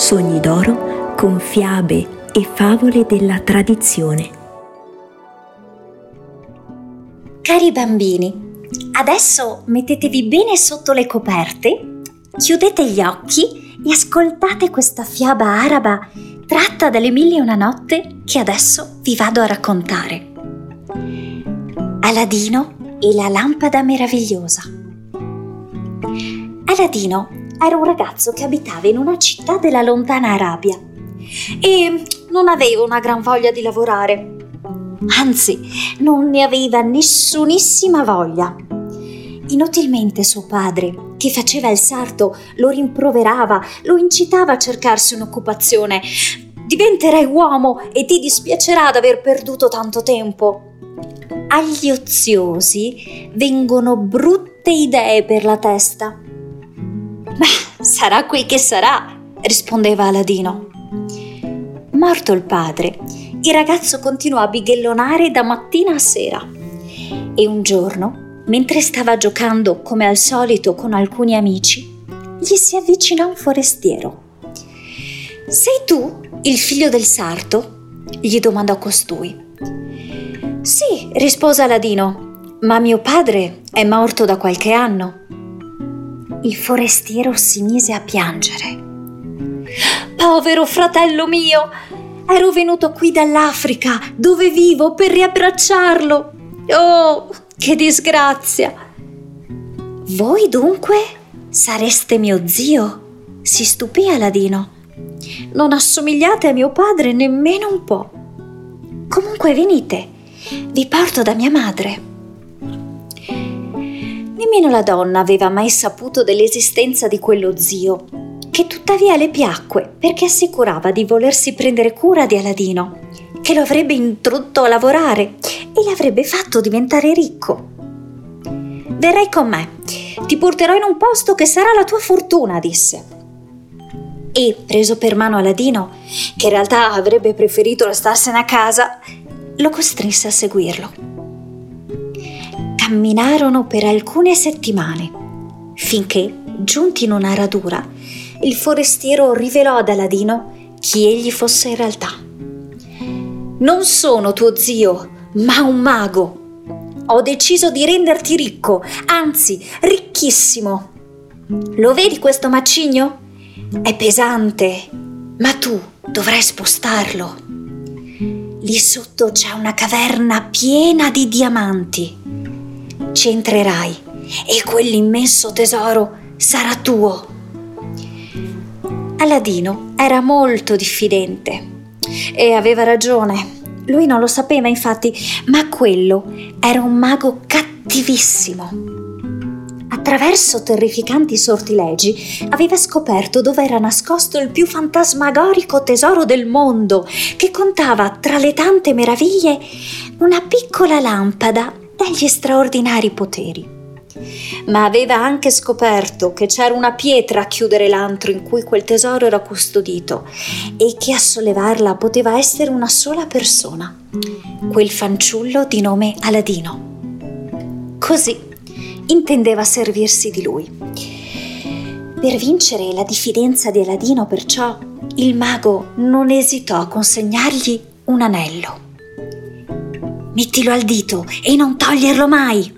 Sogni d'oro con fiabe e favole della tradizione. Cari bambini, adesso mettetevi bene sotto le coperte, chiudete gli occhi e ascoltate questa fiaba araba tratta dalle mille e una notte che adesso vi vado a raccontare. Aladino e la lampada meravigliosa. Aladino era un ragazzo che abitava in una città della lontana Arabia e non aveva una gran voglia di lavorare. Anzi, non ne aveva nessunissima voglia. Inutilmente suo padre, che faceva il sarto, lo rimproverava, lo incitava a cercarsi un'occupazione. Diventerai uomo e ti dispiacerà d'aver perduto tanto tempo agli oziosi vengono brutte idee per la testa. Sarà quel che sarà, rispondeva Aladino. Morto il padre, il ragazzo continuò a bighellonare da mattina a sera. E un giorno, mentre stava giocando come al solito con alcuni amici, gli si avvicinò un forestiero. Sei tu il figlio del sarto? gli domandò costui. Sì, rispose Aladino, ma mio padre è morto da qualche anno. Il forestiero si mise a piangere. Povero fratello mio, ero venuto qui dall'Africa, dove vivo, per riabbracciarlo. Oh, che disgrazia! Voi dunque sareste mio zio? si stupì Aladino. Non assomigliate a mio padre nemmeno un po'. Comunque venite, vi porto da mia madre. Nemmeno la donna aveva mai saputo dell'esistenza di quello zio, che tuttavia le piacque perché assicurava di volersi prendere cura di Aladino, che lo avrebbe introdotto a lavorare e gli avrebbe fatto diventare ricco. Verrai con me, ti porterò in un posto che sarà la tua fortuna, disse. E, preso per mano Aladino, che in realtà avrebbe preferito restarsene a casa, lo costrinse a seguirlo. Camminarono per alcune settimane, finché, giunti in una radura, il forestiero rivelò ad Aladino chi egli fosse in realtà. Non sono tuo zio, ma un mago. Ho deciso di renderti ricco, anzi ricchissimo. Lo vedi questo macigno? È pesante, ma tu dovrai spostarlo. Lì sotto c'è una caverna piena di diamanti. Ci entrerai e quell'immenso tesoro sarà tuo. Aladino era molto diffidente e aveva ragione. Lui non lo sapeva infatti, ma quello era un mago cattivissimo attraverso terrificanti sortilegi, aveva scoperto dove era nascosto il più fantasmagorico tesoro del mondo, che contava tra le tante meraviglie una piccola lampada dagli straordinari poteri. Ma aveva anche scoperto che c'era una pietra a chiudere l'antro in cui quel tesoro era custodito e che a sollevarla poteva essere una sola persona, quel fanciullo di nome Aladino. Così intendeva servirsi di lui. Per vincere la diffidenza di Aladino, perciò, il mago non esitò a consegnargli un anello. Mettilo al dito e non toglierlo mai.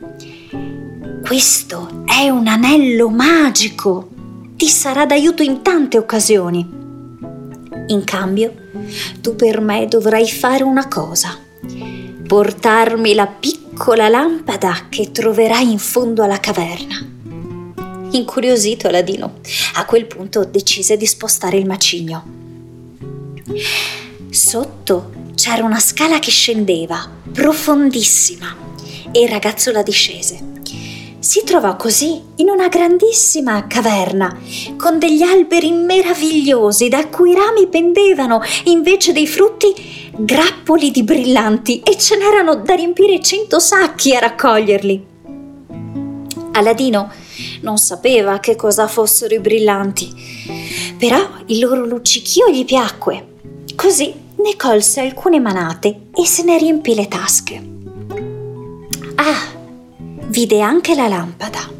Questo è un anello magico. Ti sarà d'aiuto in tante occasioni. In cambio, tu per me dovrai fare una cosa. Portarmi la piccola lampada che troverai in fondo alla caverna. Incuriosito Aladino, a quel punto decise di spostare il macigno. Sotto c'era una scala che scendeva, profondissima, e il ragazzo la discese. Si trovò così in una grandissima caverna, con degli alberi meravigliosi da cui rami pendevano invece dei frutti grappoli di brillanti e ce n'erano da riempire cento sacchi a raccoglierli. Aladino non sapeva che cosa fossero i brillanti, però il loro luccichio gli piacque. Così ne colse alcune manate e se ne riempì le tasche. Ah, vide anche la lampada.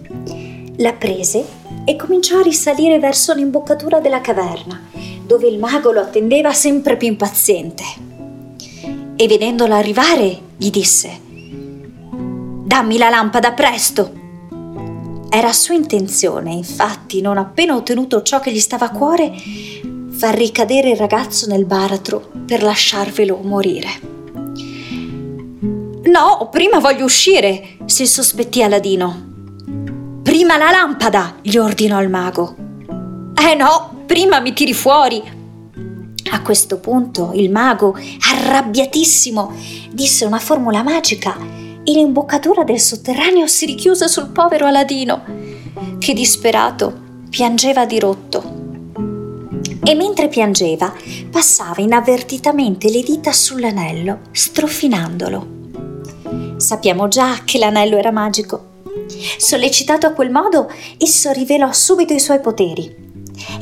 La prese e cominciò a risalire verso l'imboccatura della caverna dove il mago lo attendeva sempre più impaziente. E vedendolo arrivare, gli disse: Dammi la lampada presto! Era sua intenzione, infatti, non appena ottenuto ciò che gli stava a cuore, far ricadere il ragazzo nel baratro per lasciarvelo morire. No, prima voglio uscire, si sospettì Aladino. Prima la lampada, gli ordinò il mago. Eh no, prima mi tiri fuori. A questo punto il mago, arrabbiatissimo, disse una formula magica e l'imboccatura del sotterraneo si richiuse sul povero Aladino, che disperato piangeva di rotto. E mentre piangeva, passava inavvertitamente le dita sull'anello, strofinandolo. Sappiamo già che l'anello era magico Sollecitato a quel modo, esso rivelò subito i suoi poteri.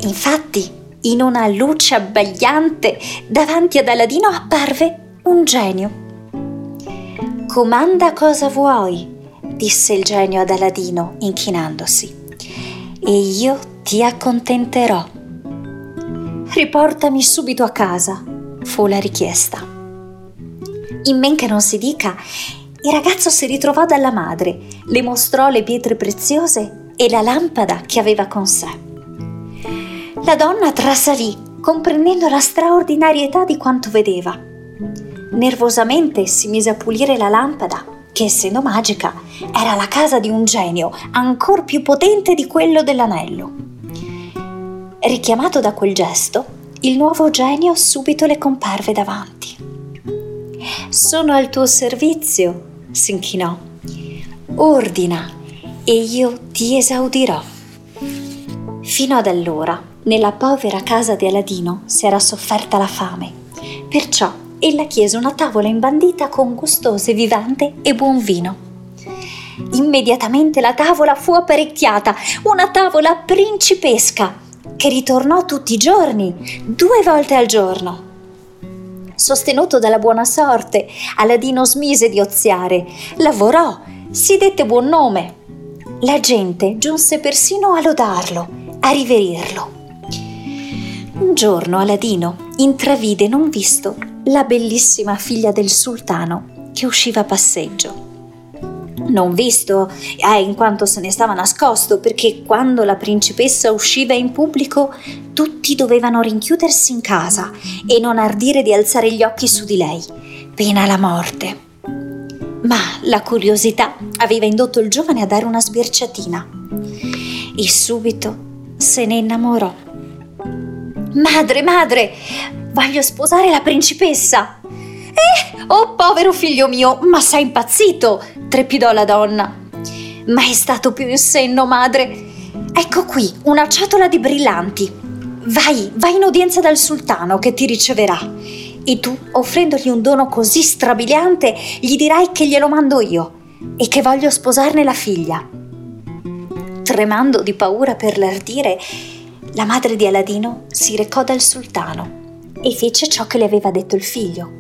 Infatti, in una luce abbagliante, davanti ad Aladino apparve un genio. Comanda cosa vuoi, disse il genio ad Aladino, inchinandosi, e io ti accontenterò. Riportami subito a casa, fu la richiesta. In men che non si dica, il ragazzo si ritrovò dalla madre, le mostrò le pietre preziose e la lampada che aveva con sé. La donna trasalì, comprendendo la straordinarietà di quanto vedeva. Nervosamente si mise a pulire la lampada, che essendo magica era la casa di un genio ancor più potente di quello dell'anello. Richiamato da quel gesto, il nuovo genio subito le comparve davanti. Sono al tuo servizio, si inchinò. Ordina e io ti esaudirò. Fino ad allora, nella povera casa di Aladino si era sofferta la fame. Perciò ella chiese una tavola imbandita con gustose vivande e buon vino. Immediatamente la tavola fu apparecchiata, una tavola principesca, che ritornò tutti i giorni, due volte al giorno. Sostenuto dalla buona sorte, Aladino smise di oziare, lavorò, si dette buon nome. La gente giunse persino a lodarlo, a riverirlo. Un giorno Aladino intravide non visto la bellissima figlia del sultano che usciva a passeggio non visto, eh, in quanto se ne stava nascosto, perché quando la principessa usciva in pubblico tutti dovevano rinchiudersi in casa e non ardire di alzare gli occhi su di lei, pena la morte. Ma la curiosità aveva indotto il giovane a dare una sbirciatina e subito se ne innamorò. Madre, madre, voglio sposare la principessa. Eh, oh povero figlio mio, ma sei impazzito! trepidò la donna. Ma è stato più in senno, madre. Ecco qui una ciotola di brillanti. Vai, vai in udienza dal sultano che ti riceverà. E tu, offrendogli un dono così strabiliante, gli dirai che glielo mando io e che voglio sposarne la figlia. Tremando di paura per l'ardire, la madre di Aladino si recò dal sultano e fece ciò che le aveva detto il figlio.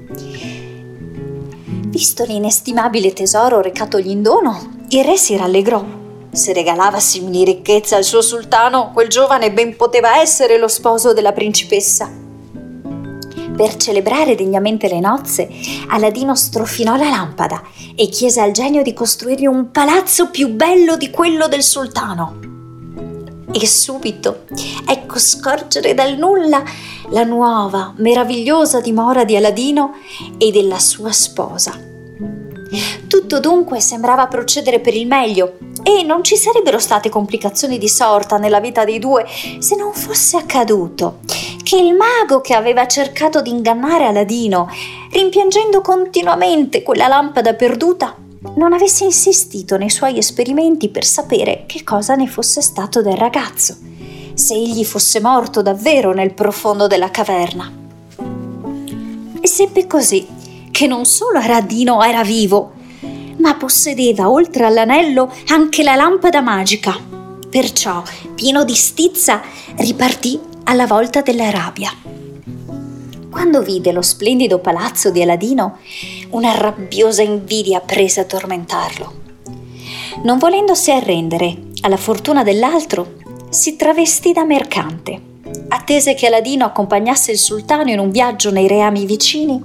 Visto l'inestimabile tesoro recatogli in dono, il re si rallegrò. Se regalava simili ricchezze al suo sultano, quel giovane ben poteva essere lo sposo della principessa. Per celebrare degnamente le nozze, Aladino strofinò la lampada e chiese al genio di costruirgli un palazzo più bello di quello del sultano. E subito ecco scorgere dal nulla la nuova, meravigliosa dimora di Aladino e della sua sposa. Tutto dunque sembrava procedere per il meglio e non ci sarebbero state complicazioni di sorta nella vita dei due se non fosse accaduto che il mago che aveva cercato di ingannare Aladino, rimpiangendo continuamente quella lampada perduta, non avesse insistito nei suoi esperimenti per sapere che cosa ne fosse stato del ragazzo se egli fosse morto davvero nel profondo della caverna. E seppe così che non solo Aradino era vivo, ma possedeva oltre all'anello anche la lampada magica. Perciò, pieno di stizza, ripartì alla volta dell'Arabia. Quando vide lo splendido palazzo di Aladino, una rabbiosa invidia prese a tormentarlo. Non volendosi arrendere alla fortuna dell'altro, si travestì da mercante attese che Aladino accompagnasse il sultano in un viaggio nei reami vicini,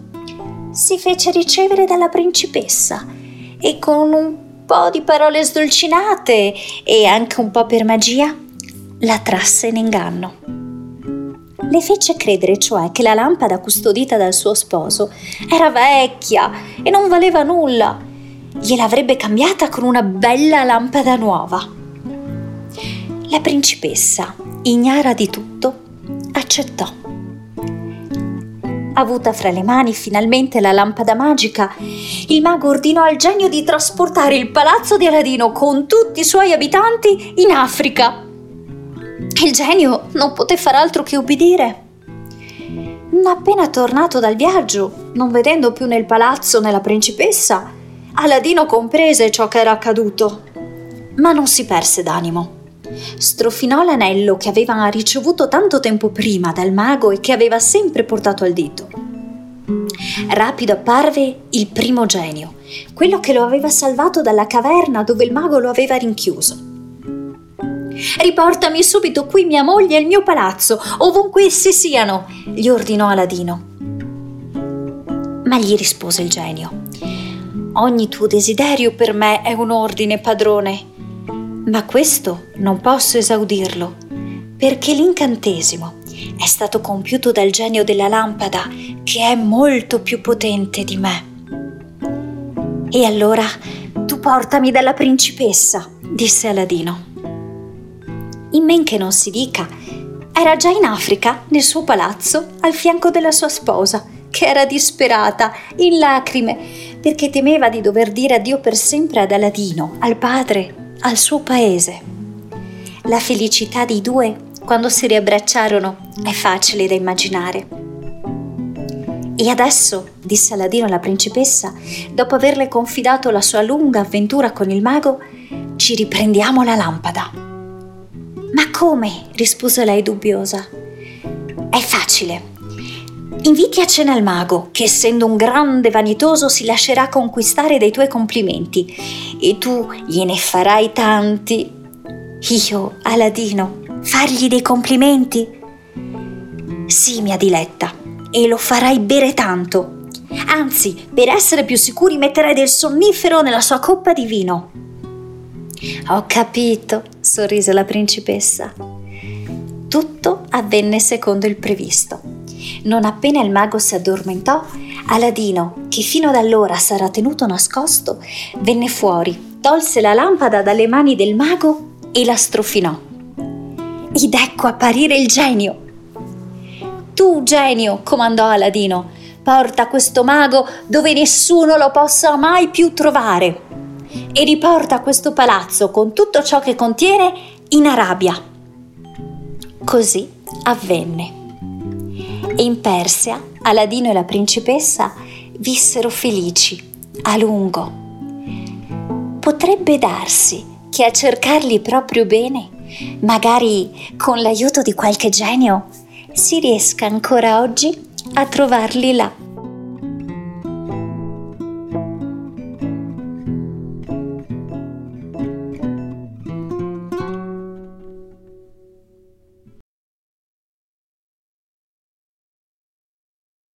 si fece ricevere dalla principessa e con un po' di parole sdolcinate e anche un po' per magia la trasse in inganno. Le fece credere cioè che la lampada custodita dal suo sposo era vecchia e non valeva nulla. Gliel'avrebbe cambiata con una bella lampada nuova. La principessa, ignara di tutto, accettò. Avuta fra le mani finalmente la lampada magica, il mago ordinò al genio di trasportare il palazzo di Aladino con tutti i suoi abitanti in Africa. Il genio non poté far altro che ubbidire. Appena tornato dal viaggio, non vedendo più nel palazzo né la principessa, Aladino comprese ciò che era accaduto, ma non si perse d'animo. Strofinò l'anello che aveva ricevuto tanto tempo prima dal mago e che aveva sempre portato al dito. Rapido apparve il primo genio, quello che lo aveva salvato dalla caverna dove il mago lo aveva rinchiuso. Riportami subito qui mia moglie e il mio palazzo, ovunque essi siano, gli ordinò Aladino. Ma gli rispose il genio. Ogni tuo desiderio per me è un ordine, padrone. Ma questo non posso esaudirlo, perché l'incantesimo è stato compiuto dal genio della lampada, che è molto più potente di me. E allora tu portami dalla principessa, disse Aladino. In men che non si dica, era già in Africa, nel suo palazzo, al fianco della sua sposa, che era disperata, in lacrime, perché temeva di dover dire addio per sempre ad Aladino, al padre al suo paese. La felicità dei due quando si riabbracciarono è facile da immaginare. E adesso, disse Aladino alla principessa, dopo averle confidato la sua lunga avventura con il mago, ci riprendiamo la lampada. Ma come? rispose lei dubbiosa. È facile. Inviti a cena il mago, che essendo un grande vanitoso si lascerà conquistare dai tuoi complimenti, e tu gliene farai tanti. Io, Aladino, fargli dei complimenti? Sì, mia diletta, e lo farai bere tanto. Anzi, per essere più sicuri metterai del sonnifero nella sua coppa di vino. Ho capito, sorrise la principessa. Tutto avvenne secondo il previsto. Non appena il mago si addormentò, Aladino, che fino ad allora s'era tenuto nascosto, venne fuori, tolse la lampada dalle mani del mago e la strofinò. Ed ecco apparire il genio. Tu, genio, comandò Aladino, porta questo mago dove nessuno lo possa mai più trovare e riporta questo palazzo con tutto ciò che contiene in Arabia. Così avvenne e in Persia Aladino e la principessa vissero felici a lungo. Potrebbe darsi che a cercarli proprio bene, magari con l'aiuto di qualche genio, si riesca ancora oggi a trovarli là.